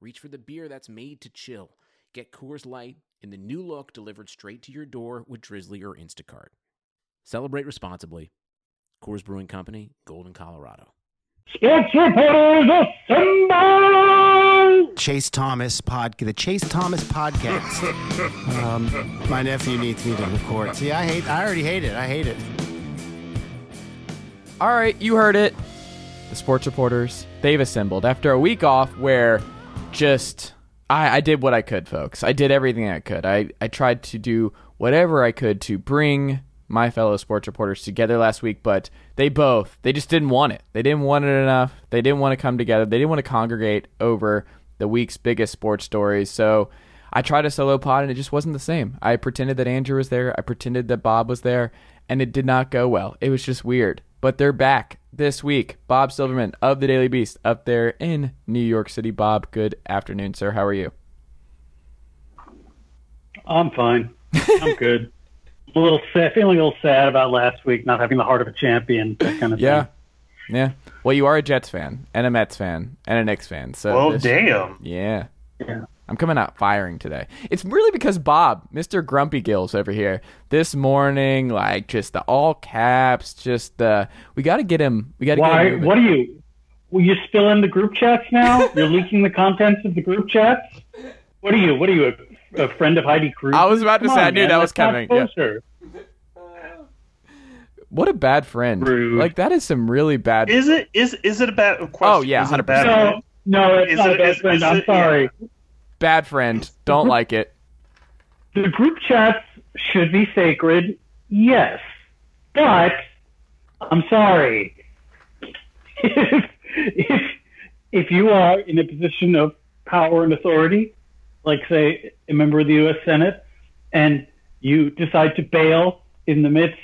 reach for the beer that's made to chill. Get Coors Light in the new look delivered straight to your door with Drizly or Instacart. Celebrate responsibly. Coors Brewing Company, Golden, Colorado. Sports reporters assemble! Chase Thomas pod, the Chase Thomas podcast. um, my nephew needs me to record. See, I hate. I already hate it. I hate it. All right, you heard it. The sports reporters, they've assembled after a week off where just I, I did what I could, folks. I did everything I could. I, I tried to do whatever I could to bring my fellow sports reporters together last week, but they both they just didn't want it. They didn't want it enough. They didn't want to come together. They didn't want to congregate over the week's biggest sports stories. So I tried a solo pod and it just wasn't the same. I pretended that Andrew was there. I pretended that Bob was there, and it did not go well. It was just weird. But they're back this week. Bob Silverman of the Daily Beast up there in New York City. Bob, good afternoon, sir. How are you? I'm fine. I'm good. I'm a little sad, feeling a little sad about last week not having the heart of a champion. That kind of Yeah. thing. Yeah. Well, you are a Jets fan and a Mets fan and a Knicks fan. So Oh, this- damn. Yeah. Yeah. I'm coming out firing today. It's really because Bob, Mr. Grumpy Gills over here, this morning, like just the all caps, just the we got to get him. We got to get Why? him. moving. What are you? Well, you're still in the group chats now. You're leaking the contents of the group chats. What are you? What are you? A, a friend of Heidi Cruz? I was about to Come say, on, I knew man, that was let's coming, yeah. expose. What a bad friend. Rude. Like that is some really bad. Is it is is it a bad question? Oh, yeah, is it a bad 100%. No, no, it's Is not it- a bad is- friend. is I'm it- sorry. Bad friend. Don't like it. The group chats should be sacred, yes, but I'm sorry. If, if if you are in a position of power and authority, like say a member of the U.S. Senate, and you decide to bail in the midst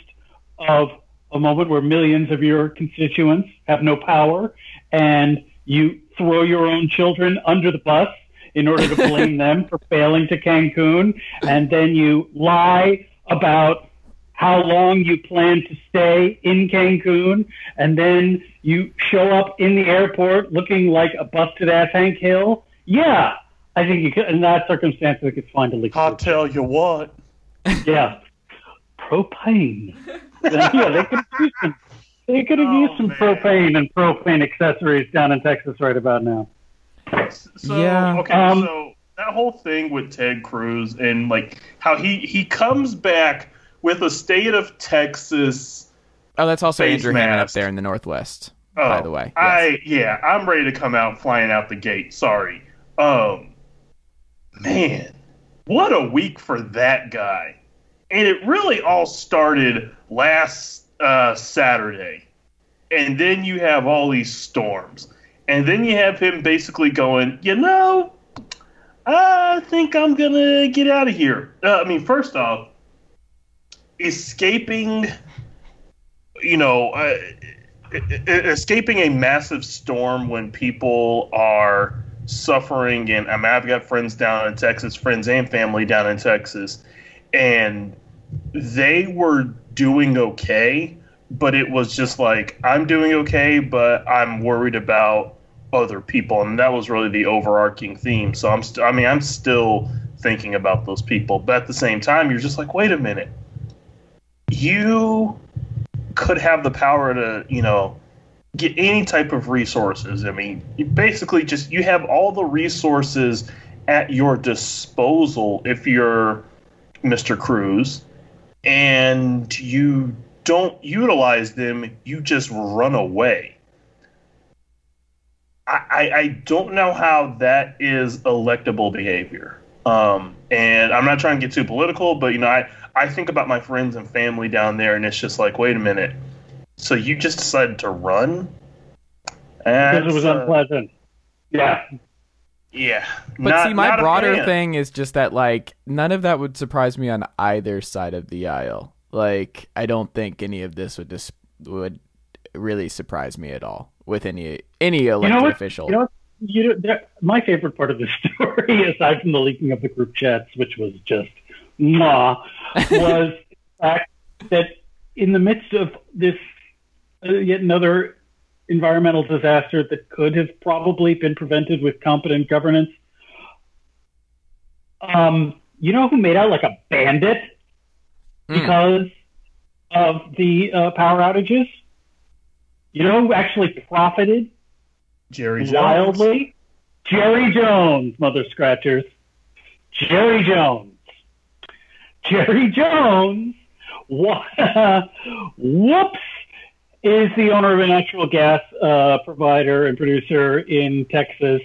of a moment where millions of your constituents have no power, and you throw your own children under the bus in order to blame them for failing to Cancun, and then you lie about how long you plan to stay in Cancun, and then you show up in the airport looking like a busted ass Hank Hill. Yeah, I think you could, in that circumstance, I could find a leak. I'll tell you what. Yeah, propane. yeah, they could have used some. They could have Oh, used some man. propane and propane accessories down in Texas right about now. So Yeah. okay, Um, so that whole thing with Ted Cruz and like how he he comes back with a state of Texas. Oh, that's also Face Andrew Hammond up there in the Northwest. Oh, by the way, yes. I yeah, I'm ready to come out flying out the gate. Sorry. Um, man, what a week for that guy. And it really all started last uh, Saturday. And then you have all these storms. And then you have him basically going, you know, I think I'm going to get out of here. Uh, I mean, first off, escaping, you know, uh, escaping a massive storm when people are suffering and I mean, I've got friends down in Texas, friends and family down in Texas, and they were doing okay, but it was just like I'm doing okay, but I'm worried about other people, and that was really the overarching theme. So I'm, st- I mean, I'm still thinking about those people, but at the same time, you're just like, wait a minute, you could have the power to, you know, get any type of resources. I mean, you basically just you have all the resources at your disposal if you're Mr. Cruz, and you don't utilize them. You just run away. I, I, I don't know how that is electable behavior. Um, and I'm not trying to get too political, but you know, I, I think about my friends and family down there, and it's just like, wait a minute. So you just decided to run? Because it was That's, uh, unpleasant. Yeah. yeah. But not, see, my broader thing is just that like none of that would surprise me on either side of the aisle. Like I don't think any of this would just would really surprise me at all with any any elected you know what? official. You know? You know, my favorite part of the story, aside from the leaking of the group chats, which was just ma, was the fact that in the midst of this uh, yet another environmental disaster that could have probably been prevented with competent governance, um, you know who made out like a bandit Hmm. because of the uh, power outages? You know who actually profited Jerry Jones. wildly. Jerry Jones, mother scratchers. Jerry Jones. Jerry Jones. Whoops is the owner of a natural gas uh, provider and producer in Texas.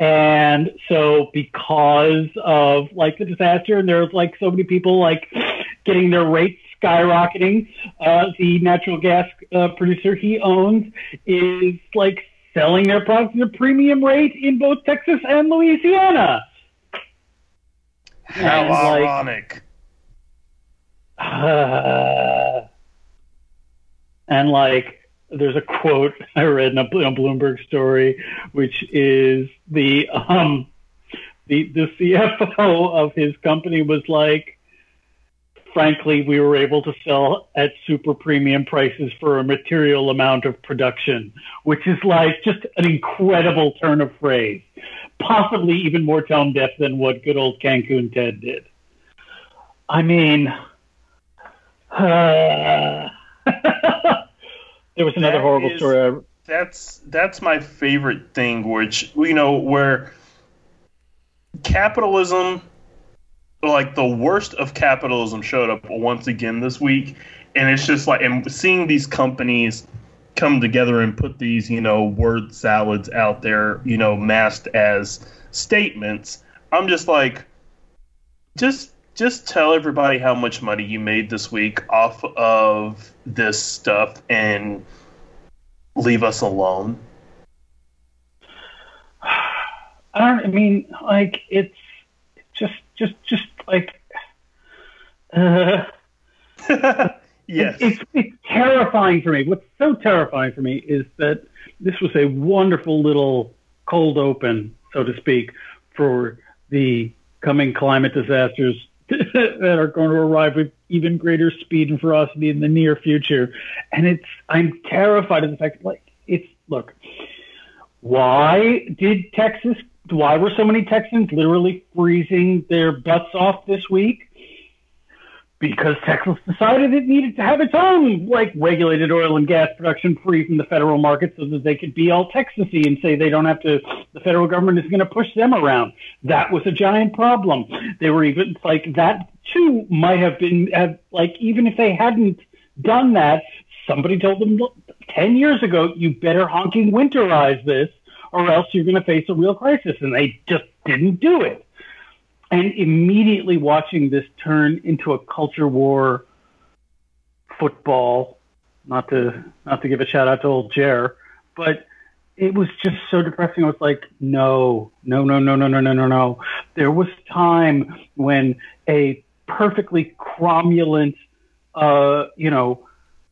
And so because of like the disaster and there's like so many people like getting their rates skyrocketing, uh, the natural gas uh, producer he owns is like selling their products at a premium rate in both Texas and Louisiana. How And, like, ironic. uh, and like, there's a quote I read in a, in a Bloomberg story, which is the um, the the CFO of his company was like, frankly, we were able to sell at super premium prices for a material amount of production, which is like just an incredible turn of phrase, possibly even more tone deaf than what good old Cancun Ted did. I mean, uh, there was another That horrible is- story. I, that's that's my favorite thing which you know where capitalism like the worst of capitalism showed up once again this week and it's just like and seeing these companies come together and put these you know word salads out there you know masked as statements i'm just like just just tell everybody how much money you made this week off of this stuff and leave us alone I don't. I mean, like it's just, just, just like. Uh, yes. It's, it's terrifying for me. What's so terrifying for me is that this was a wonderful little cold open, so to speak, for the coming climate disasters that are going to arrive with even greater speed and ferocity in the near future. And it's I'm terrified of the fact like it's look, why did Texas why were so many Texans literally freezing their butts off this week? because Texas decided it needed to have its own like regulated oil and gas production free from the federal market so that they could be all Texasy and say they don't have to the federal government is going to push them around. That was a giant problem. They were even like that too might have been have, like even if they hadn't done that, somebody told them "Look, 10 years ago you better honking winterize this or else you're going to face a real crisis and they just didn't do it and immediately watching this turn into a culture war football not to not to give a shout out to old Jer, but it was just so depressing. I was like, no, no, no, no, no, no, no, no, no. There was time when a perfectly cromulent, uh, you know,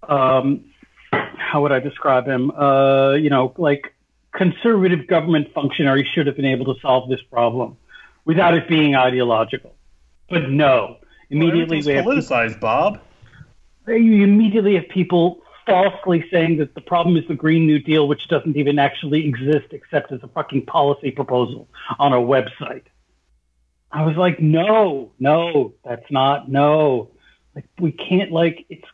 um, how would I describe him? Uh, you know, like conservative government functionary should have been able to solve this problem without it being ideological. But no, immediately they have politicized, Bob. you immediately have people falsely saying that the problem is the Green New Deal, which doesn't even actually exist except as a fucking policy proposal on a website. I was like, no, no, that's not, no. Like, we can't, like, it's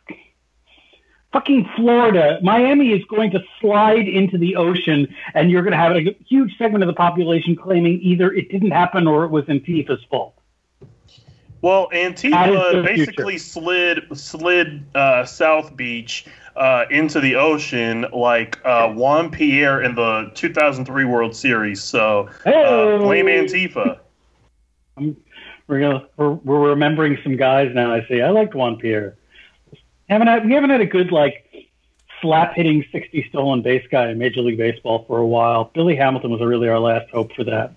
fucking Florida. Miami is going to slide into the ocean, and you're going to have a huge segment of the population claiming either it didn't happen or it was Antifa's fault. Well, Antifa basically slid slid uh, South Beach uh, into the ocean like uh, Juan Pierre in the 2003 World Series. So uh, Hey! blame Antifa. We're, gonna, we're we're remembering some guys now. I see. I liked Juan Pierre. Haven't had, we haven't had a good like slap hitting sixty stolen base guy in Major League Baseball for a while. Billy Hamilton was really our last hope for that.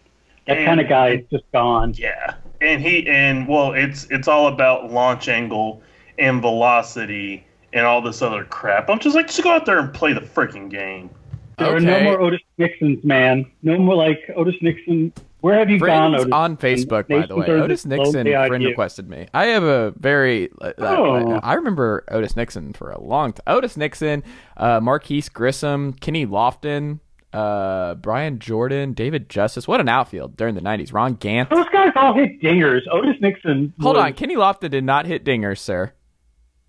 That And- kind of guy is just gone. Yeah, and he and well, it's it's all about launch angle and velocity and all this other crap. I'm just like, just go out there and play the freaking game. There are no more Otis Nixons, man. No more like Otis Nixon. Where have you gone, Otis? on Facebook, by the way. Otis Nixon friend requested me. I have a very. Uh, Oh. I remember Otis Nixon for a long time. Otis Nixon, uh, Marquis Grissom, Kenny Lofton, uh, Brian Jordan, David Justice. What an outfield during the 90s. Ron Gant. Those guys all hit dingers. Otis Nixon. Hold was- on. Kenny Lofton did not hit dingers, sir.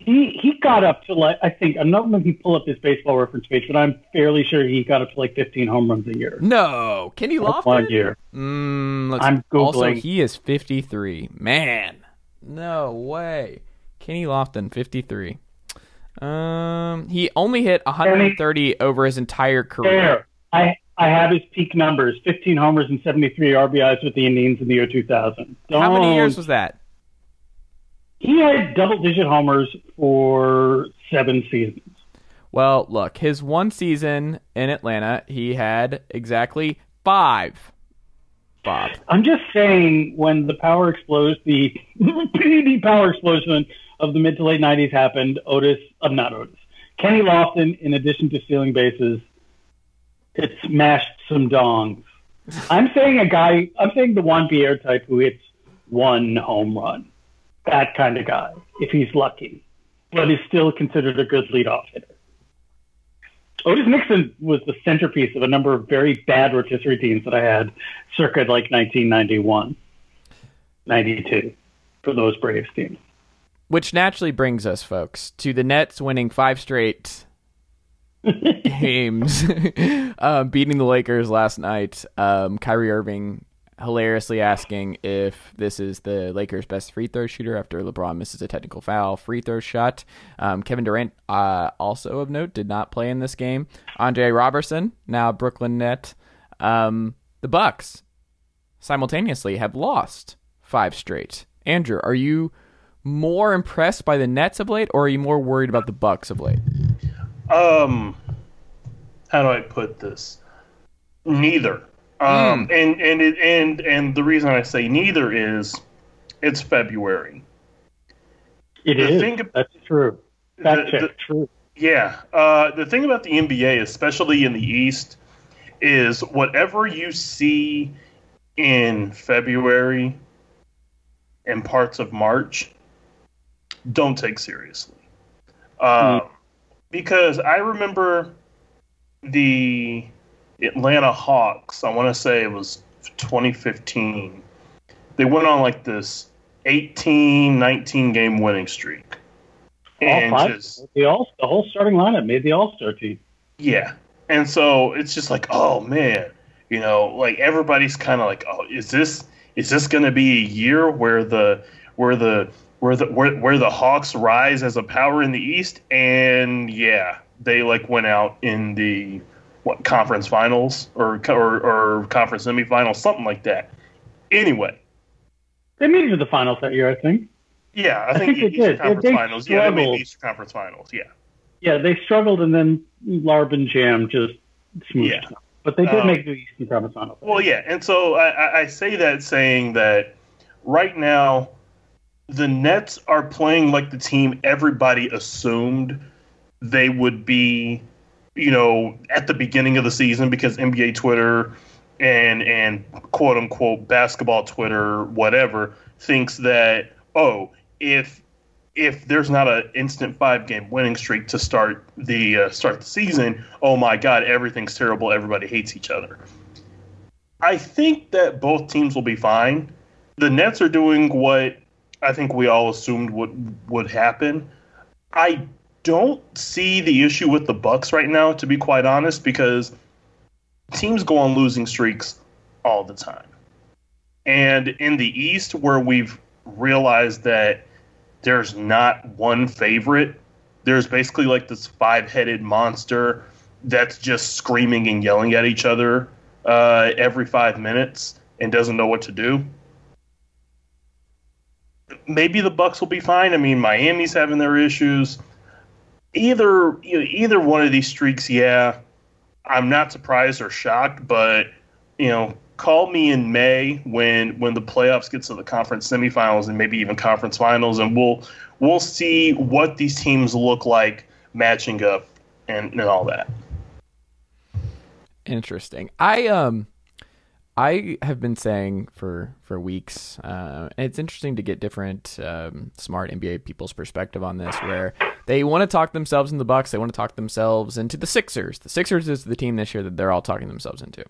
He he got up to like I think I'm not going to pull up his baseball reference page, but I'm fairly sure he got up to like 15 home runs a year. No. Kenny Lofton? One year. Mm, I'm googling. Also, he is 53. Man. No way. Kenny Lofton, 53. Um, he only hit 130 over his entire career. There. I I have his peak numbers: 15 homers and 73 RBIs with the Indians in the year 2000. How many years was that? He had double-digit homers for seven seasons? Well, look, his one season in Atlanta, he had exactly five. Bob. I'm just saying, when the power explosion, the the power explosion of the mid to late '90s happened, Otis, uh, not Otis, Kenny Lofton, in addition to stealing bases, it smashed some dongs. I'm saying a guy. I'm saying the Juan Pierre type who hits one home run, that kind of guy, if he's lucky, but is still considered a good leadoff hitter. Otis Nixon was the centerpiece of a number of very bad rotisserie teams that I had circa like 1991, 92 for those Braves teams. Which naturally brings us, folks, to the Nets winning five straight games, um, beating the Lakers last night. Um, Kyrie Irving hilariously asking if this is the Lakers' best free throw shooter after LeBron misses a technical foul free throw shot. Um, Kevin Durant, uh, also of note, did not play in this game. Andre Roberson, now Brooklyn Net. Um, the Bucks simultaneously have lost five straight. Andrew, are you more impressed by the Nets of late, or are you more worried about the Bucks of late? Um, how do I put this? Neither. Um, and and it, and and the reason I say neither is it's February. It The is. thing- That's true. Fact The- check. true. Yeah. Uh, the thing about the NBA, especially in the East, is whatever you see in February and parts of March, don't take seriously. Um, Because I remember the Atlanta Hawks, I want to say it was 2015. They went on like this 18, 19 game winning streak. All And five. just The all the whole starting lineup made the All Star team. yeah. And so it's just like, oh man, you know, like everybody's kind of like, oh, is this is this going to be a year where the where the where the where, where the Hawks rise as a power in the East? And yeah, they like went out in the what conference finals or or, or conference semifinals, something like that. Anyway, They made it to the finals that year, I think. yeah, I, I think, think they Eastern did. Conference they Finals. Yeah, they made the struggled. Eastern Conference Finals. Yeah. Yeah, they struggled, and then LeBron James just smoothed Yeah. But they did Um, make the Eastern Conference finals. Well, yeah, and so I- I say that saying that right now the Nets are playing like the team everybody assumed they would be, you know, at the beginning of the season because NBA Twitter and and quote unquote basketball Twitter whatever thinks that oh if if there's not an instant five game winning streak to start the uh, start the season, oh my god, everything's terrible. Everybody hates each other. I think that both teams will be fine. The Nets are doing what I think we all assumed would would happen. I don't see the issue with the Bucks right now, to be quite honest, because teams go on losing streaks all the time. And in the East, where we've realized that there's not one favorite. There's basically like this five headed monster that's just screaming and yelling at each other uh, every five minutes and doesn't know what to do. Maybe the Bucks will be fine. I mean, Miami's having their issues. Either you know, either one of these streaks, yeah, I'm not surprised or shocked, but you know, call me in May when when the playoffs get to the conference semifinals and maybe even conference finals, and we'll we'll see what these teams look like matching up and, and all that. Interesting. I um I have been saying for for weeks, uh, and it's interesting to get different um, smart NBA people's perspective on this, where they want to talk themselves in the Bucks, they want to talk themselves into the Sixers. The Sixers is the team this year that they're all talking themselves into,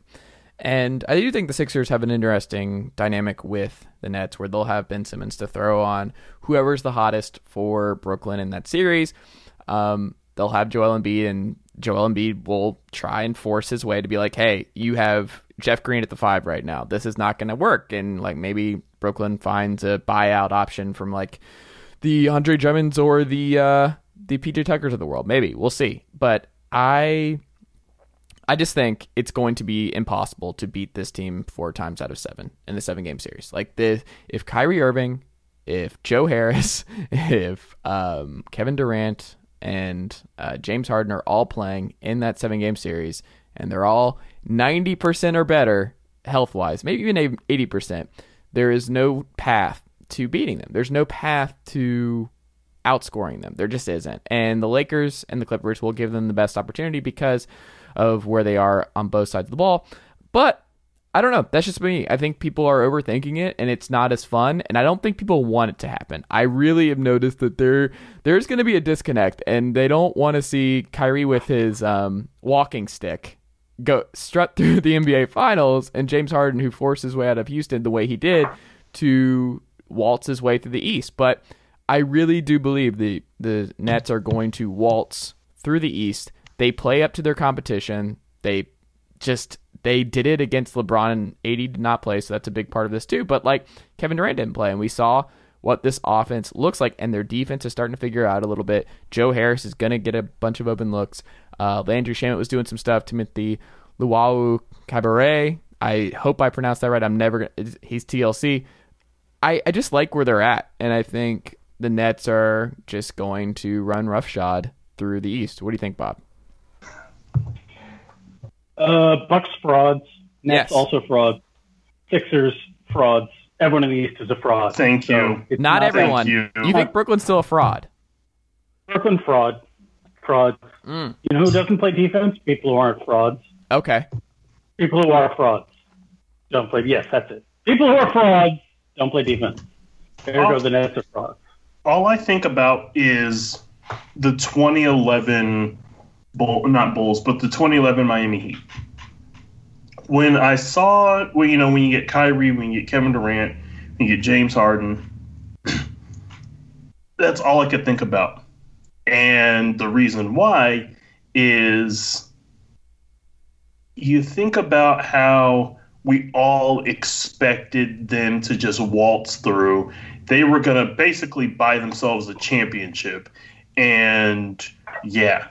and I do think the Sixers have an interesting dynamic with the Nets, where they'll have Ben Simmons to throw on whoever's the hottest for Brooklyn in that series. Um, they'll have Joel Embiid, and Joel Embiid will try and force his way to be like, "Hey, you have Jeff Green at the five right now. This is not going to work. And like maybe Brooklyn finds a buyout option from like the Andre Drummonds or the uh, the PJ Tuckers of the world. Maybe we'll see. But I I just think it's going to be impossible to beat this team four times out of seven in the seven game series. Like the if Kyrie Irving, if Joe Harris, if um, Kevin Durant and uh, James Harden are all playing in that seven game series, and they're all 90% or better health wise, maybe even 80%, there is no path to beating them. There's no path to outscoring them. There just isn't. And the Lakers and the Clippers will give them the best opportunity because of where they are on both sides of the ball. But I don't know. That's just me. I think people are overthinking it and it's not as fun and I don't think people want it to happen. I really have noticed that there there's going to be a disconnect and they don't want to see Kyrie with his um, walking stick go strut through the NBA finals and James Harden who forced his way out of Houston the way he did to waltz his way through the East. But I really do believe the the Nets are going to waltz through the East. They play up to their competition. They just they did it against LeBron and AD did not play, so that's a big part of this too. But like Kevin Durant didn't play, and we saw what this offense looks like, and their defense is starting to figure out a little bit. Joe Harris is going to get a bunch of open looks. Uh, Landry Shamet was doing some stuff. Timothy Luau Cabaret. I hope I pronounced that right. I'm never gonna. He's TLC. I, I just like where they're at, and I think the Nets are just going to run roughshod through the East. What do you think, Bob? Uh, Bucks frauds. Nets Yes. also frauds. Sixers frauds. Everyone in the East is a fraud. Thank So you. it's Not, everyone. you. You think Brooklyn's still a fraud? Brooklyn fraud. Fraud. Mm. You know who doesn't play defense? People who aren't frauds. Okay. People who are frauds don't play. Yes, that's it. People who are frauds don't play defense. There go the Nets are frauds. all I think about is the 2011 Bull, not Bulls, but the 2011 Miami Heat. When I saw, well, you know, when you get Kyrie, when you get Kevin Durant, when you get James Harden, that's all I could think about. And the reason why is you think about how we all expected them to just waltz through they were going to basically buy themselves a championship. And yeah,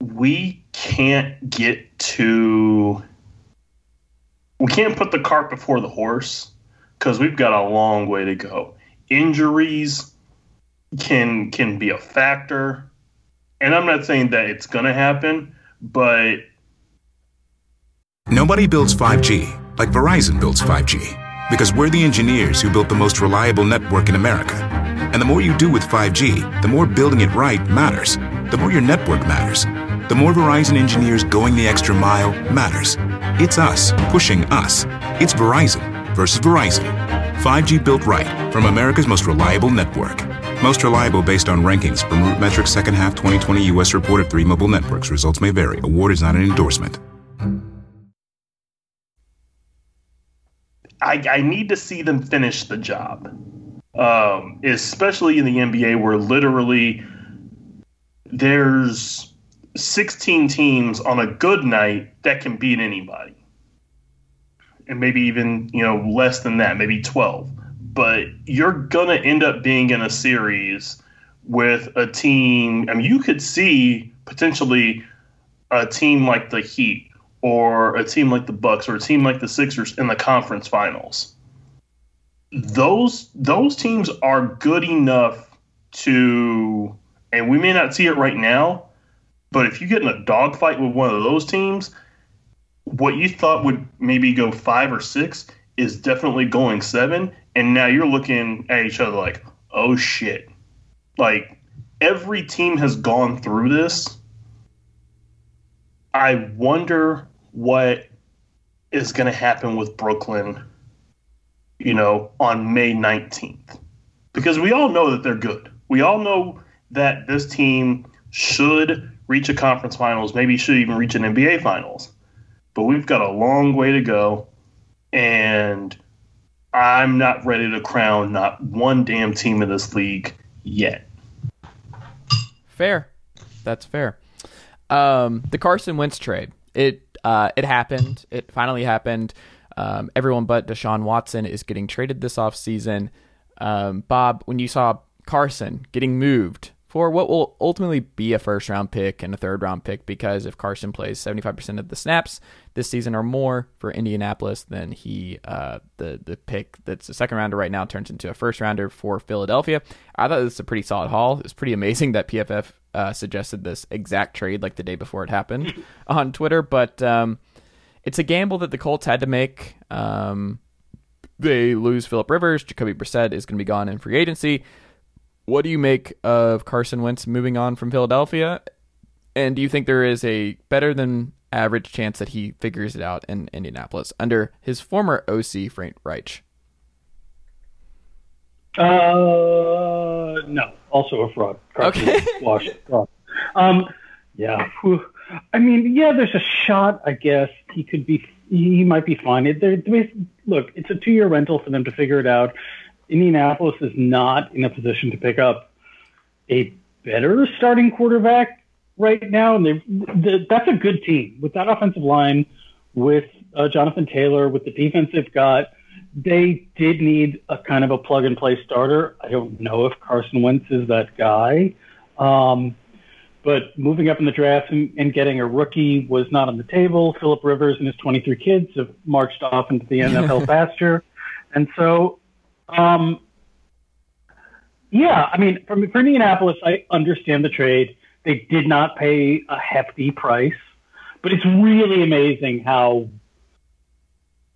we can't get to. We can't put the cart before the horse because we've got a long way to go. Injuries can can be a factor, and I'm not saying that it's going to happen, but Nobody builds 5G like Verizon builds 5G because we're the engineers who built the most reliable network in America. And the more you do with 5G, the more building it right matters. The more your network matters. The more Verizon engineers going the extra mile matters. It's us pushing us. It's Verizon versus Verizon. 5G built right from America's most reliable network. Most reliable based on rankings from RootMetrics second half 2020 U.S. report of three mobile networks. Results may vary. Award is not an endorsement. I, I need to see them finish the job, um, especially in the NBA where literally there's 16 teams on a good night that can beat anybody, and maybe even you know less than that, maybe 12. But you're gonna end up being in a series with a team. I mean, you could see potentially a team like the Heat or a team like the Bucks or a team like the Sixers in the conference finals. Those those teams are good enough to and we may not see it right now, but if you get in a dogfight with one of those teams, what you thought would maybe go five or six is definitely going seven, and now you're looking at each other like, oh shit. Like every team has gone through this. I wonder what is going to happen with Brooklyn, you know, on May 19th. Because we all know that they're good. We all know that this team should reach a conference finals, maybe should even reach an NBA finals. But we've got a long way to go. And I'm not ready to crown not one damn team in this league yet. Fair. That's fair. Um, the Carson Wentz trade. It uh, it happened. It finally happened. Um, everyone but Deshaun Watson is getting traded this offseason. Um, Bob, when you saw Carson getting moved for what will ultimately be a first round pick and a third round pick, because if Carson plays 75% of the snaps this season or more for Indianapolis, then he, uh, the, the pick that's a second rounder right now turns into a first rounder for Philadelphia. I thought this was a pretty solid haul. It was pretty amazing that PFF uh, suggested this exact trade like the day before it happened on Twitter, but um, it's a gamble that the Colts had to make. Um, they lose Philip Rivers. Jacoby Brissett is going to be gone in free agency. What do you make of Carson Wentz moving on from Philadelphia? And do you think there is a better than average chance that he figures it out in Indianapolis under his former OC, Frank Reich? Uh, no. Also a fraud. Carson Okay. Wash. fraud. Um, yeah. I mean, yeah. There's a shot. I guess he could be. He might be fine. It, look, it's a two-year rental for them to figure it out. Indianapolis is not in a position to pick up a better starting quarterback right now, and they, the, that's a good team with that offensive line, with uh, Jonathan Taylor, with the defense they've got. They did need a kind of a plug and play starter. I don't know if Carson Wentz is that guy. Um, but moving up in the draft and, and getting a rookie was not on the table. Philip Rivers and his 23 kids have marched off into the NFL pasture. And so, um, yeah, I mean, for, for Indianapolis, I understand the trade. They did not pay a hefty price, but it's really amazing how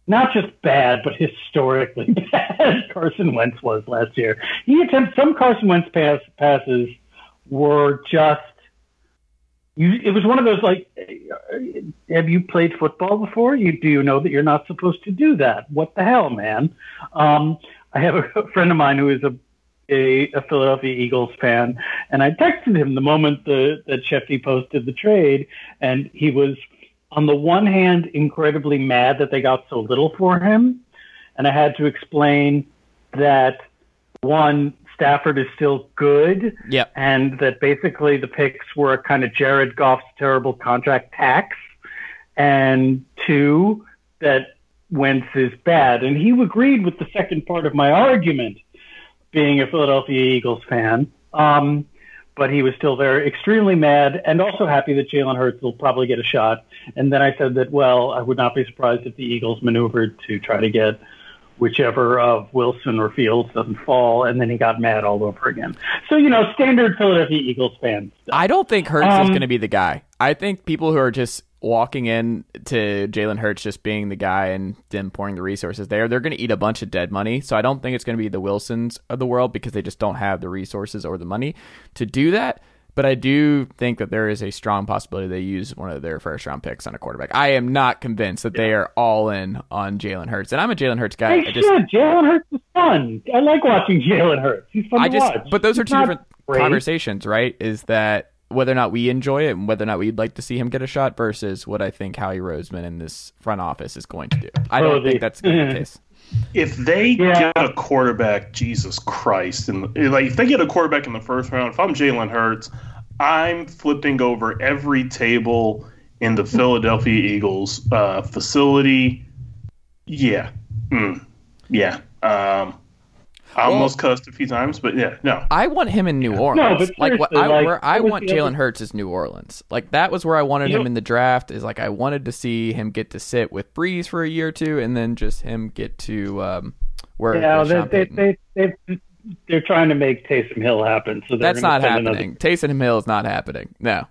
not just bad, but historically bad Carson Wentz was last year. He attempted some Carson Wentz pass, passes were just. You, it was one of those like, have you played football before? You do you know that you're not supposed to do that? What the hell, man? Um, I have a friend of mine who is a a, a Philadelphia Eagles fan, and I texted him the moment the, that Schefty posted the trade, and he was on the one hand incredibly mad that they got so little for him, and I had to explain that one Stafford is still good, Yep. and that basically the picks were a kind of Jared Goff's terrible contract tax, and two that Wentz is bad, and he agreed with the second part of my argument being a Philadelphia Eagles fan. Um, but he was still very extremely mad and also happy that Jalen Hurts will probably get a shot. And then I said that, well, I would not be surprised if the Eagles maneuvered to try to get whichever of Wilson or Fields doesn't fall. And then he got mad all over again. So, you know, standard Philadelphia Eagles fans. stuff. I don't think Hurts is Um, going to be the guy. I think people who are just walking in to Jalen Hurts just being the guy and them pouring the resources there, they're going to eat a bunch of dead money. So I don't think it's going to be the Wilsons of the world because they just don't have the resources or the money to do that. But I do think that there is a strong possibility they use one of their first round picks on a quarterback. I am not convinced that they are all in on Jalen Hurts, and I'm a Jalen Hurts guy. I just, shit, Jalen Hurts is fun. I like watching Jalen Hurts. He's fun I to just, watch. but those are two different great. conversations, right? Is that whether or not we enjoy it and whether or not we'd like to see him get a shot versus what I think Howie Roseman in this front office is going to do. I don't think that's going to be the case. If they Yeah. get a quarterback, Jesus Christ, and like if they get a quarterback in the first round, if I'm Jalen Hurts, I'm flipping over every table in the Philadelphia Eagles uh, facility. Yeah, mm. yeah. Um, I Well- almost cussed a few times, but yeah, no. I want him in New Orleans. but like what I, like, where I want Jalen Hurts is New Orleans. Like that was where I wanted him know- in the draft. Is like I wanted to see him get to sit with Brees for a year or two, and then just him get to um, where Yeah, they, they, they, they they're trying to make Taysom Hill happen. So they're That's not spend another- happening. Taysom Hill is not happening. No.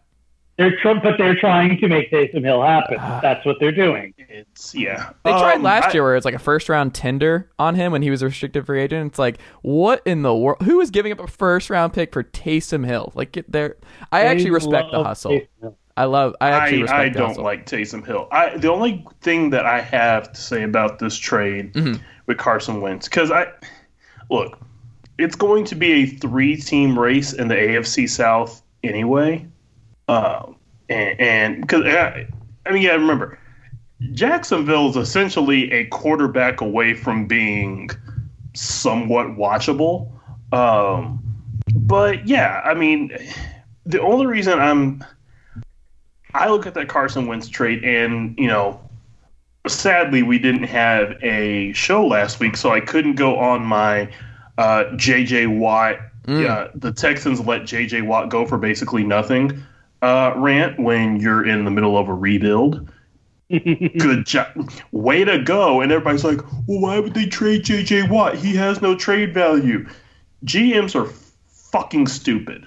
They're tr- but they're trying to make Taysom Hill happen. That's what they're doing. It's yeah. They tried Um, last I- year where it's like a first round tender on him when he was a restricted free agent. It's like, what in the world? Who is giving up a first round pick for Taysom Hill? Like, get there. I actually respect the hustle. I love. I actually I, respect I the don't hustle. like Taysom Hill. I the only thing that I have to say about this trade Mm-hmm. with Carson Wentz because I look, it's going to be a three-team race in the AFC South anyway, um, and because I, I mean, yeah, remember Jacksonville is essentially a quarterback away from being somewhat watchable. Um, but yeah, I mean, the only reason I'm I look at that Carson Wentz trade, and you know, sadly we didn't have a show last week, so I couldn't go on my uh, J.J. Watt. Yeah, the Texans let J.J. Watt go for basically nothing uh, rant when you're in the middle of a rebuild. Good job, way to go! And everybody's like, "Well, why would they trade J.J. Watt? He has no trade value." GMs are fucking stupid.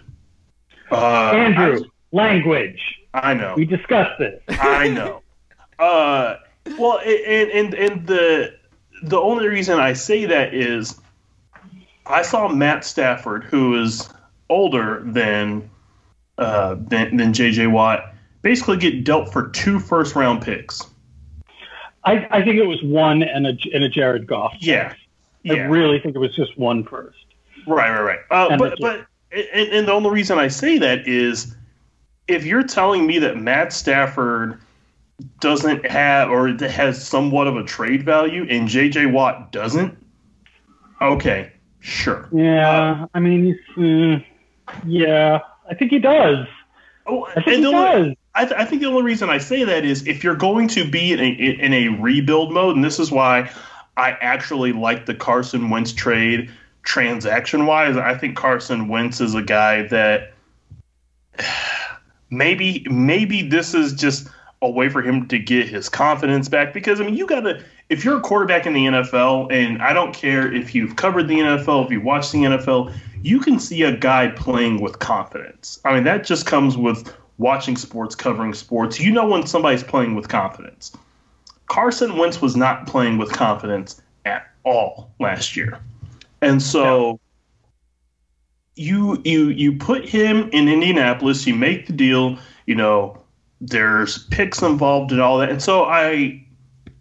Uh, Andrew, language. I, I know. We discussed this. I know. Uh, well, and, and and the the only reason I say that is I saw Matt Stafford, who is older than uh, than, than JJ Watt, basically get dealt for two first round picks. I, I think it was one and a and a Jared Goff. Yeah, I really think it was just one first. right, right, right. Uh, And but but and, and the only reason I say that is if you're telling me that Matt Stafford doesn't have or has somewhat of a trade value and JJ Watt doesn't, okay, sure. Yeah, I mean, mm, yeah, I think he does. Oh, I think he only, does. I, th- I think the only reason I say that is if you're going to be in a in a rebuild mode, and this is why I actually like the Carson Wentz trade transaction wise. I think Carson Wentz is a guy that maybe maybe this is just a way for him to get his confidence back because I mean you gotta if you're a quarterback in the NFL and I don't care if you've covered the NFL if you watch the NFL you can see a guy playing with confidence. I mean that just comes with watching sports covering sports. You know when somebody's playing with confidence. Carson Wentz was not playing with confidence at all last year. And so you you you put him in Indianapolis, you make the deal, you know, there's picks involved and all that. And so I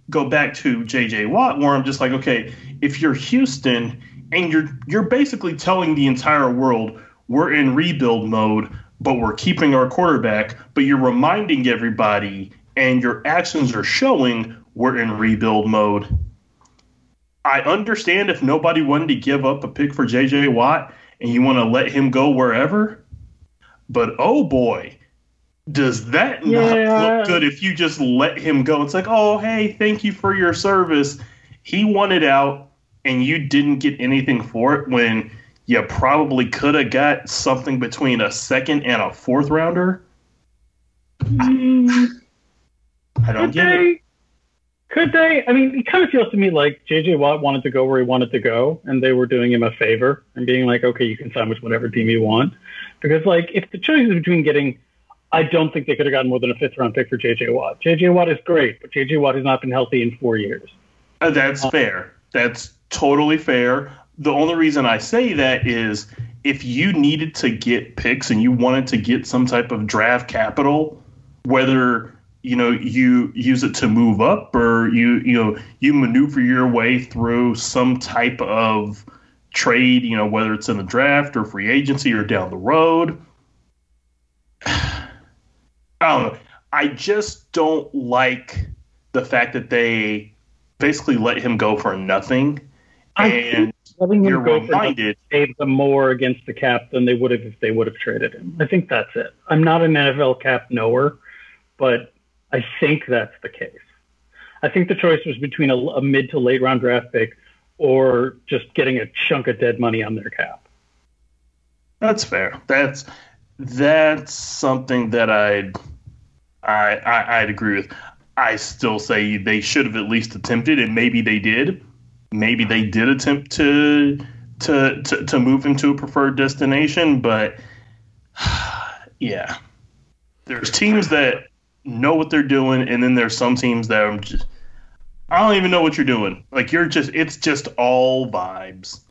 go back to JJ Watt where I'm just like, okay, if you're Houston and you're you're basically telling the entire world we're in rebuild mode, but we're keeping our quarterback, but you're reminding everybody and your actions are showing we're in rebuild mode. I understand if nobody wanted to give up a pick for JJ Watt and you want to let him go wherever. But oh boy, does that Yeah. not look good if you just let him go? It's like, oh, hey, thank you for your service. He wanted out and you didn't get anything for it when you probably could have got something between a second and a fourth rounder. Mm, I don't could get it. Could they? I mean, it kind of feels to me like J.J. Watt wanted to go where he wanted to go, and they were doing him a favor and being like, "Okay, you can sign with whatever team you want." Because, like, if the choice is between getting, I don't think they could have gotten more than a fifth round pick for J.J. Watt. J.J. Watt is great, but J.J. Watt has not been healthy in four years. Uh, That's fair. That's totally fair. The only reason I say that is if you needed to get picks and you wanted to get some type of draft capital, whether you know you use it to move up or you you know you maneuver your way through some type of trade, you know whether it's in the draft or free agency or down the road. I don't know. I just don't like the fact that they basically let him go for nothing, I and think letting him go for nothing saved them more against the cap than they would have if they would have traded him. I think that's it. I'm not an NFL cap knower, but I think that's the case. I think the choice was between a, a mid to late round draft pick or just getting a chunk of dead money on their cap. That's fair. That's that's something that I'd I, I I'd agree with. I still say they should have at least attempted, and maybe they did. Maybe they did attempt to to to, to move him to a preferred destination, but yeah, there's teams that know what they're doing, and then there's some teams that are just I don't even know what you're doing. Like you're just it's just all vibes.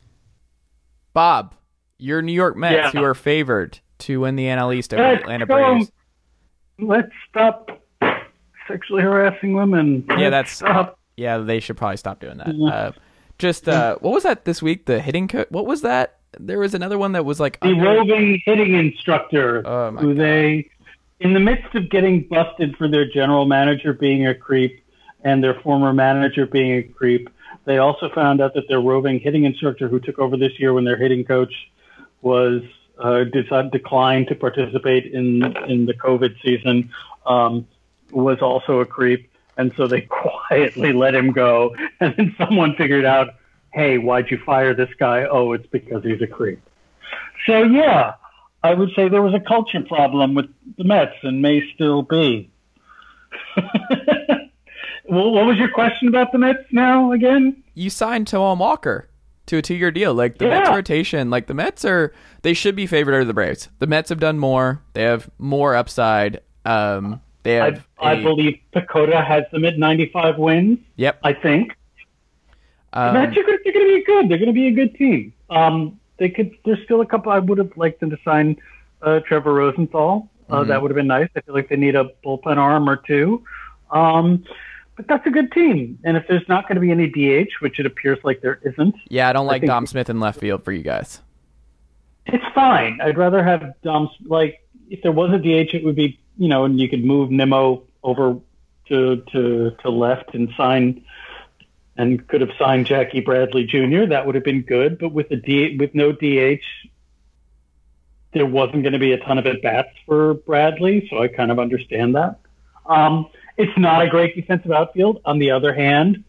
Bob, your New York Mets, Yeah. who are favored to win the NL East over Atlanta. Um, Braves. Let's stop sexually harassing women. Yeah, Let's that's stop. yeah. They should probably stop doing that. Yeah. Uh, just uh, what was that this week? The hitting co- What was that? There was another one that was like the under- roving hitting instructor Oh, my who God. they in the midst of getting busted for their general manager being a creep and their former manager being a creep they also found out that their roving hitting instructor who took over this year when their hitting coach was uh, declined to participate in in the covid season um, was also a creep. And so they quietly let him go. And then someone figured out hey why'd you fire this guy? Oh it's because he's a creep. So yeah, I would say there was a culture problem with the Mets and may still be. well, what was your question about the Mets now again? you signed Tom Walker to a two-year deal. Like the Mets rotation, like the Mets are they should be favored over the Braves. The Mets have done more. They have more upside. Um, they I, have. I a- believe PECOTA has them at 95 wins. Yep. I think Um, Mets are, they're going to be good. They're going to be a good team. Um, they could. There's still a couple. I would have liked them to sign uh, Trevor Rosenthal. Uh, Mm-hmm. That would have been nice. I feel like they need a bullpen arm or two. Um, but that's a good team. And if there's not going to be any DH, which it appears like there isn't, yeah, I don't like think- Dom Smith in left field for you guys. it's fine. I'd rather have Dom. Like if there was a DH, it would be you know, and you could move Nimmo over to to to left and sign. And could have signed Jackie Bradley Jr. That would have been good, but with the D, with no DH, there wasn't going to be a ton of at bats for Bradley, so I kind of understand that. Um, it's not a great defensive outfield. On the other hand,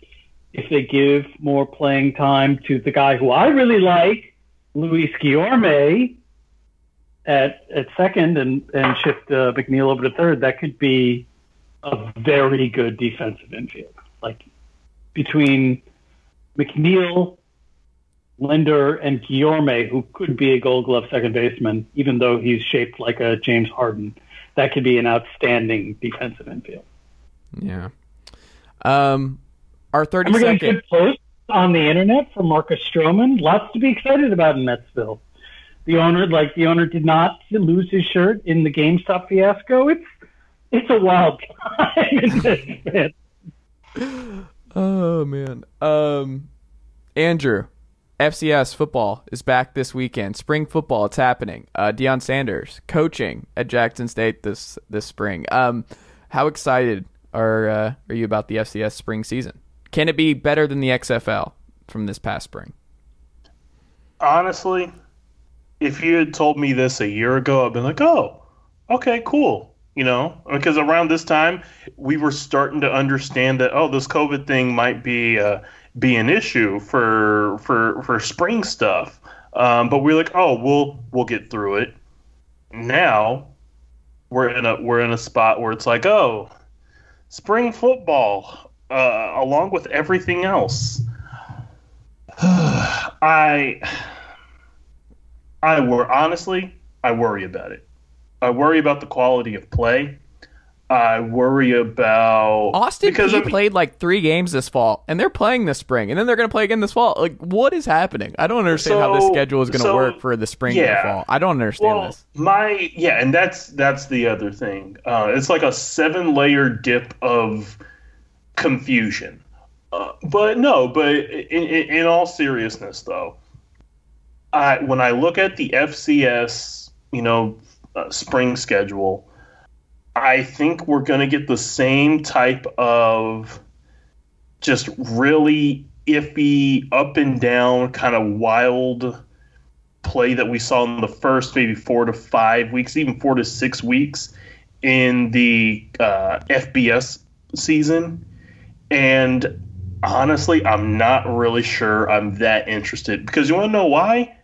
if they give more playing time to the guy who I really like, Luis Guillorme, at at second and and shift uh, McNeil over to third, that could be a very good defensive infield. Like between McNeil, Lindor, and Guillorme, who could be a Gold Glove second baseman, even though he's shaped like a James Harden, that could be an outstanding defensive infield. Yeah. Um, our thirty And we're getting second. good posts on the internet from Marcus Stroman. Lots to be excited about in Metsville. The owner, like the owner, did not lose his shirt in the GameStop fiasco. It's it's a wild time. Oh man. Um, Andrew, FCS football is back this weekend. Spring football, it's happening. Uh, Deion Sanders coaching at Jackson State this this spring. Um, how excited are uh, are you about the FCS spring season? Can it be better than the XFL from this past spring? Honestly, if you had told me this a year ago, I'd been like, "Oh, okay, cool." You know, because around this time we were starting to understand that oh, this COVID thing might be uh, be an issue for for for spring stuff. Um, but we're like, oh, we'll we'll get through it. Now we're in a we're in a spot where it's like, oh, spring football, uh, along with everything else. I I wor honestly, I worry about it. I worry about the quality of play. I worry about Austin because P I mean- played like three games this fall, and they're playing this spring, and then they're going to play again this fall. Like, what is happening? I don't understand how this schedule is going to so, work for the spring and the yeah. fall. I don't understand well, this. my yeah, and that's that's the other thing. Uh, it's like a seven layer dip of confusion. Uh, but no, but in, in, in all seriousness, though, I when I look at the FCS, you know, uh, spring schedule, I think we're going to get the same type of just really iffy, up and down, kind of wild play that we saw in the first maybe four to five weeks, even four to six weeks in the uh, FBS season. And honestly, I'm not really sure I'm that interested because you want to know why?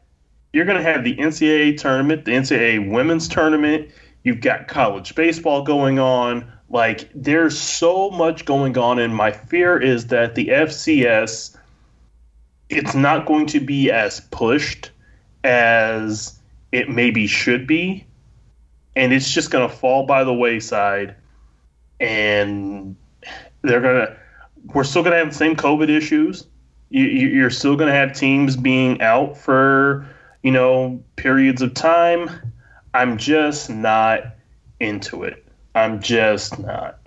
You're going to have the NCAA tournament, the NCAA women's tournament. You've got college baseball going on. Like, there's so much going on. And my fear is that the FCS, it's not going to be as pushed as it maybe should be. and it's just going to fall by the wayside. And they're going to, we're still going to have the same COVID issues. You, you- you're still going to have teams being out for, you know, periods of time. I'm just not into it. I'm just not.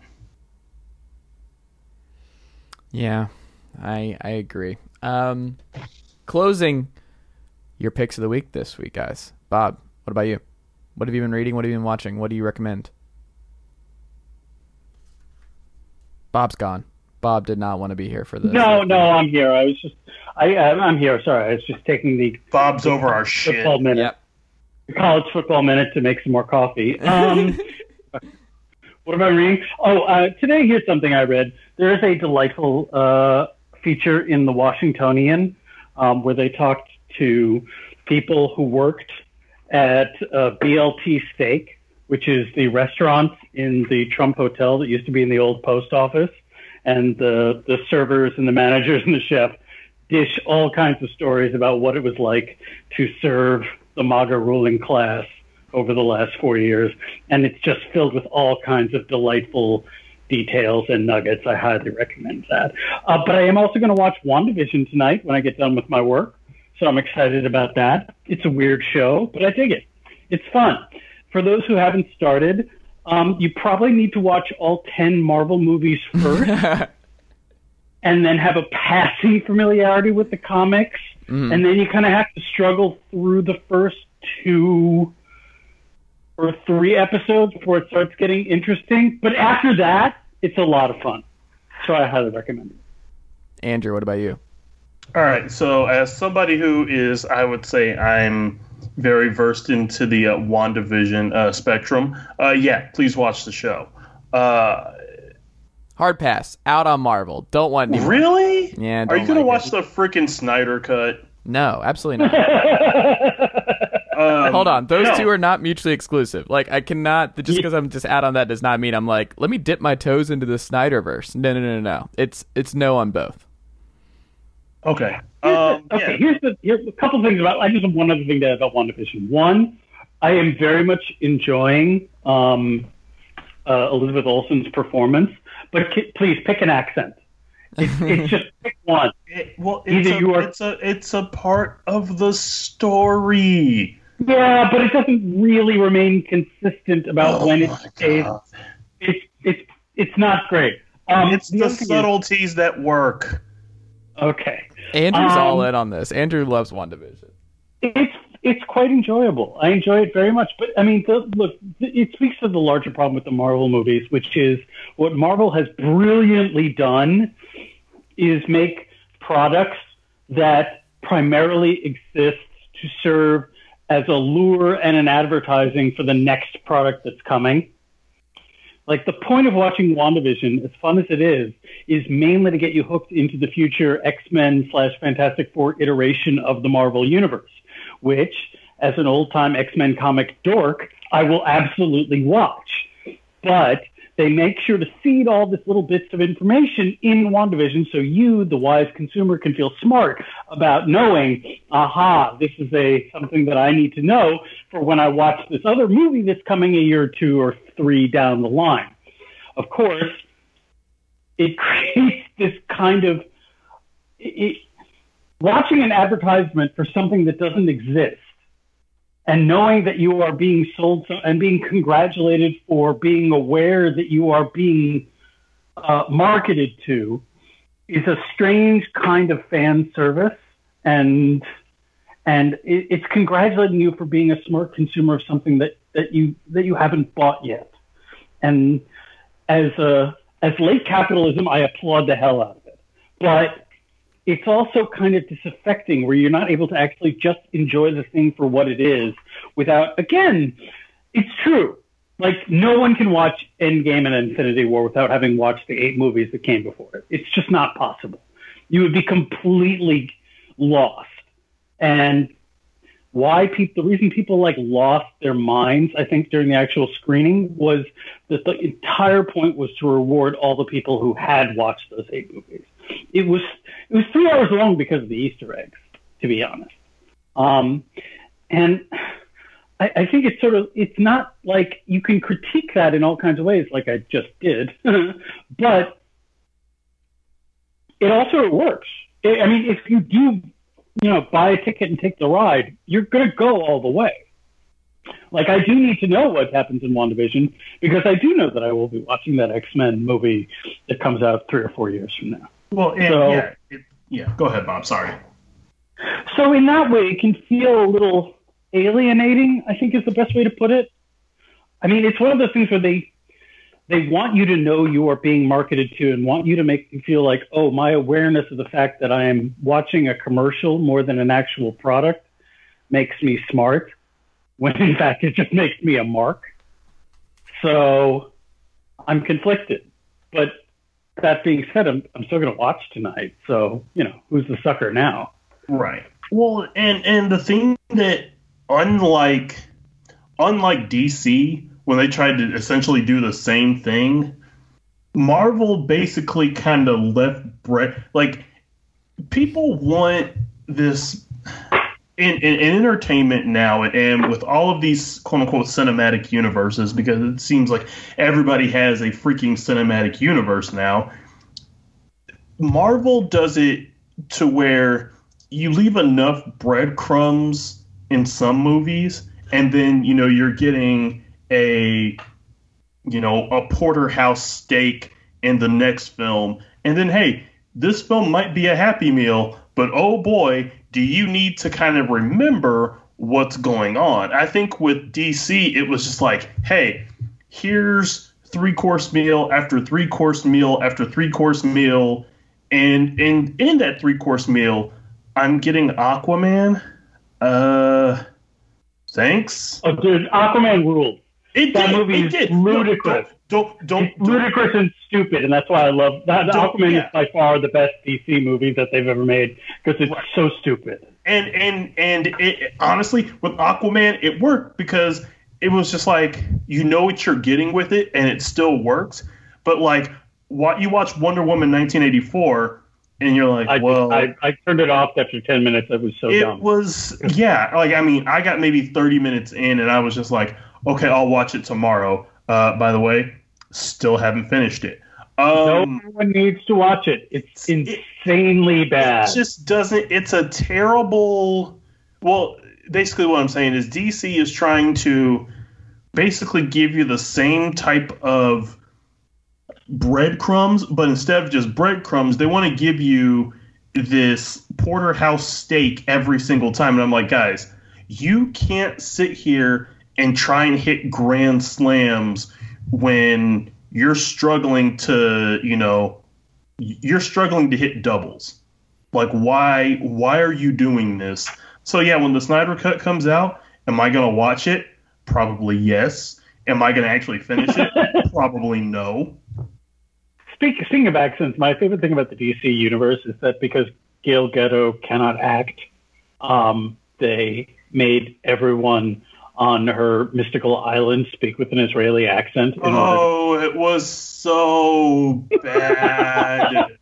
Yeah, I I agree. Um, closing your picks of the week this week, guys. Bob, what about you? What have you been reading? What have you been watching? What do you recommend? Bob's gone. Bob did not want to be here for this. No, no, I'm here. I was just, I, I'm I'm here. Sorry, I was just taking the Bob's over our shit. football minute, Yep. College football minute to make some more coffee. Um, what am I reading? Oh, uh, today here's something I read. There is a delightful uh, feature in the Washingtonian um, where they talked to people who worked at uh, BLT Steak, which is the restaurant in the Trump Hotel that used to be in the old post office, and the the servers and the managers and the chef dish all kinds of stories about what it was like to serve the MAGA ruling class over the last four years, and it's just filled with all kinds of delightful details and nuggets. I highly recommend that. Uh, but I am also going to watch WandaVision tonight when I get done with my work, so I'm excited about that. It's a weird show, but I dig it. It's fun. For those who haven't started, um, you probably need to watch all 10 Marvel movies first and then have a passing familiarity with the comics. And then you kind of have to struggle through the first two or three episodes before it starts getting interesting. But after that, it's a lot of fun. So I highly recommend it. Andrew, what about you? All right. So, as somebody who is, I would say, I'm very versed into the uh, WandaVision uh, spectrum. Uh, yeah, please watch the show. Uh, Hard pass. Out on Marvel. Don't want any really? Yeah, Are you gonna like watch it. the freaking Snyder cut? No, absolutely not. Um, Hold on. Those no. two are not mutually exclusive. Like, I cannot, just because I'm just out on that does not mean I'm like, let me dip my toes into the Snyderverse. No, no, no, no, no. It's, it's no on both. Okay. Here's Um, the- okay, yeah. here's the here's a couple things about. I just have one other thing to add about WandaVision. One, I am very much enjoying um, uh, Elizabeth Olsen's performance, but ki- please pick an accent. It's, it's just pick one. It- well, it's Either a, you are- it's a it's a part of the story. Yeah, but it doesn't really remain consistent about Oh when it my stays. God. It's it's it's not great. Um, it's the other thing is- subtleties that work. okay. Andrew's Um, all in on this. Andrew loves WandaVision. it's it's quite enjoyable. I enjoy it very much. But I mean, the, look, it speaks to the larger problem with the Marvel movies, which is what Marvel has brilliantly done is make products that primarily exist to serve as a lure and an advertising for the next product that's coming. Like the point of watching WandaVision, as fun as it is, is mainly to get you hooked into the future X-Men slash Fantastic Four iteration of the Marvel Universe, which, as an old time X-Men comic dork, I will absolutely watch. But they make sure to seed all this little bits of information in WandaVision so you, the wise consumer, can feel smart about knowing, aha, this is a something that I need to know for when I watch this other movie that's coming a year or two or three down the line. Of course, it creates this kind of it, watching an advertisement for something that doesn't exist and knowing that you are being sold so, and being congratulated for being aware that you are being uh, marketed to is a strange kind of fan service and and it, it's congratulating you for being a smart consumer of something that, that you that you haven't bought yet. And as a as late capitalism I applaud the hell out of it. But it's also kind of disaffecting where you're not able to actually just enjoy the thing for what it is without again it's true. Like no one can watch endgame and infinity war without having watched the eight movies that came before it. It's just not possible. You would be completely lost. And why people the reason people like lost their minds i think during the actual screening was that the entire point was to reward all the people who had watched those eight movies it was it was three hours long because of the Easter eggs, to be honest. Um, and I, I think it's sort of it's not like you can critique that in all kinds of ways, like I just did, but it also works. I I mean, if you do, you know, buy a ticket and take the ride, you're going to go all the way. Like I do need to know what happens in WandaVision because I do know that I will be watching that X Men movie that comes out three or four years from now. Well, and, So- yeah, it, yeah. Go ahead, Bob. Sorry. So in that way, it can feel a little alienating. I think is the best way to put it. I mean, it's one of those things where they they want you to know you are being marketed to and want you to make you feel like, oh, my awareness of the fact that I am watching a commercial more than an actual product makes me smart, when in fact it just makes me a mark. So I'm conflicted. But that being said, I'm, I'm still going to watch tonight. So, you know, who's the sucker now? Right. Well, and and the thing that unlike unlike DC when they tried to essentially do the same thing, Marvel basically kind of left Brett like people want this in, in, in entertainment now and with all of these quote unquote cinematic universes because it seems like everybody has a freaking cinematic universe now marvel does it to where you leave enough breadcrumbs in some movies and then you know you're getting a you know a porterhouse steak in the next film. And then hey this film might be a happy meal but oh boy do you need to kind of remember what's going on i think with dc it was just like hey here's three course meal after three course meal after three course meal and in in that three course meal i'm getting aquaman uh thanks Oh, dude, Aquaman ruled. it That did, movie it is did. ludicrous. Don't don't don't, It's ludicrous and stupid, and that's why I love that. Aquaman yeah. is by far the best DC movie that they've ever made because it's Right. so stupid. and and and it, honestly with aquaman it worked because it was just like you know what you're getting with it and it still works but like what you watch wonder woman 1984 and you're like I, well I, I turned it off after ten minutes. It was so young. it dumb. was yeah like i mean i got maybe 30 minutes in and i was just like okay i'll watch it tomorrow uh by the way still haven't finished it um no one needs to watch it. It's it- insanely bad. it just doesn't it's a terrible well basically what i'm saying is dc is trying to basically give you the same type of breadcrumbs but instead of just breadcrumbs they want to give you this porterhouse steak every single time and i'm like guys you can't sit here and try and hit grand slams when you're struggling to you know you're struggling to hit doubles. Like why why are you doing this? So yeah when the snyder cut comes out am i going to watch it? Probably yes. Am i going to actually finish it? Probably no. Speak, speaking of accents, my favorite thing about the DC universe is that because Gal Gadot cannot act, um, they made everyone on her mystical island speak with an Israeli accent. Oh it was so bad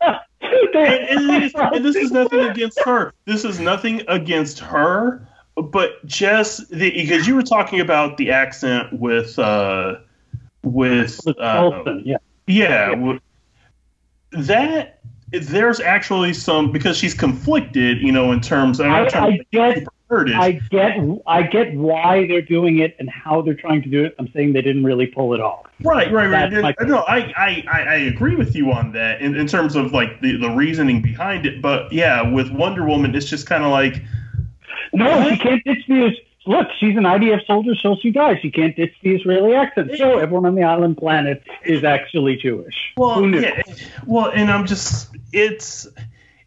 and, is- and this is nothing against her this is nothing against her but just the because you were talking about the accent with uh with uh, yeah. Yeah, w- that there's actually some because she's conflicted, you know, in terms. I'm I, I to make Curtis. I get, I get why they're doing it and how they're trying to do it. I'm saying they didn't really pull it off. right, right, right. That's my- No, I, I, I, I agree with you on that in, in terms of like the, the reasoning behind it. But yeah, with Wonder Woman, it's just kind of like No, she can't ditch the. Look, she's an IDF soldier, so she dies. She can't ditch the Israeli accent. So everyone on the island planet is actually Jewish. Well, Who knew? yeah, well, and I'm just it's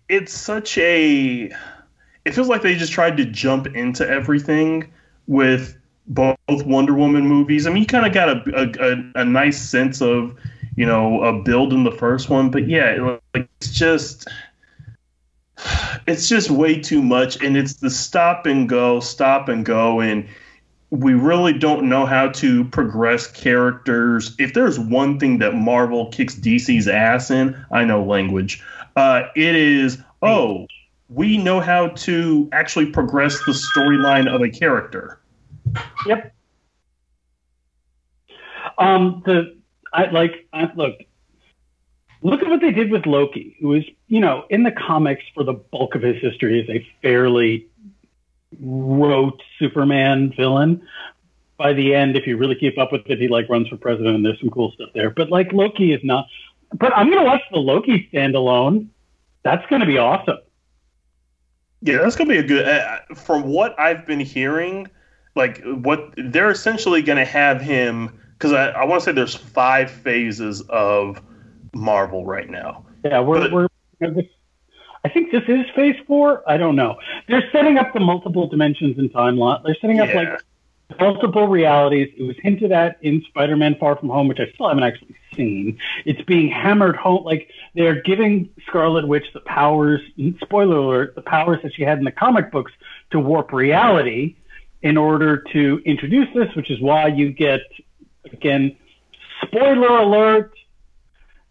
it's such a it feels like they just tried to jump into everything with both Wonder Woman movies. I mean, you kind of got a, a a nice sense of you know a build in the first one, but yeah, like it's just it's just way too much, and it's the stop and go, stop and go, and we really don't know how to progress characters. If there's one thing that Marvel kicks DC's ass in, I know language. Uh, it is oh, we know how to actually progress the storyline of a character. Yep. Um, the I like I, look. Look at what they did with Loki, who is, you know, in the comics for the bulk of his history is a fairly rote Superman villain. By the end, if you really keep up with it, he like runs for president, and there's some cool stuff there. But like Loki is not. But I'm gonna watch the Loki standalone. That's gonna be awesome. Yeah, that's gonna be a good. Uh, from what I've been hearing, like what they're essentially gonna have him because I, I want to say there's five phases of Marvel right now. Yeah, we're But- we're. I think this is Phase Four. I don't know. They're setting up the multiple dimensions and timeline. They're setting up Yeah. like multiple realities. It was hinted at in Spider-Man: Far From Home, which I still haven't actually seen. It's being hammered home. Like they're giving Scarlet Witch the powers. Spoiler alert: the powers that she had in the comic books to warp reality in order to introduce this, which is why you get again. Spoiler alert!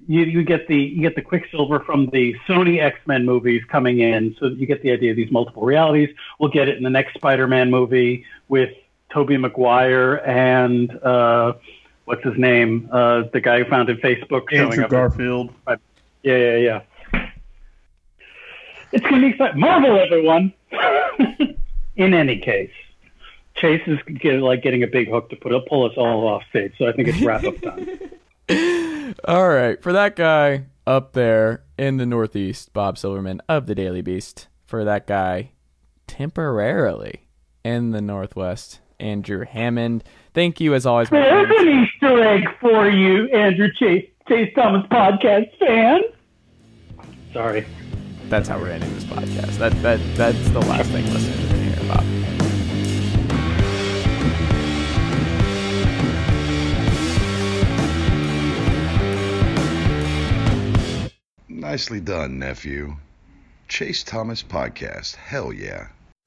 you, you get the you get the Quicksilver from the Sony X Men movies coming in, so you get the idea of these multiple realities. We'll get it in the next Spider Man movie with Tobey Maguire and uh, what's his name, uh, the guy who founded Facebook, showing Andrew up. Garfield. Yeah, yeah, yeah. It's gonna be exciting. Marvel, everyone. in any case, Chase is get, like getting a big hook to put up, pull us all off stage. So I think it's wrap up time. All right, for that guy up there in the Northeast, Bob Silverman of the Daily Beast. For that guy temporarily in the Northwest, Andrew Hammond. Thank you as always. There's an Easter egg for you, Andrew Chase, Chase Thomas podcast fan. Sorry. That's how we're ending this podcast. That that that's the last thing listeners are gonna hear, Bob. Nicely done, nephew. Chase Thomas Podcast. Hell yeah.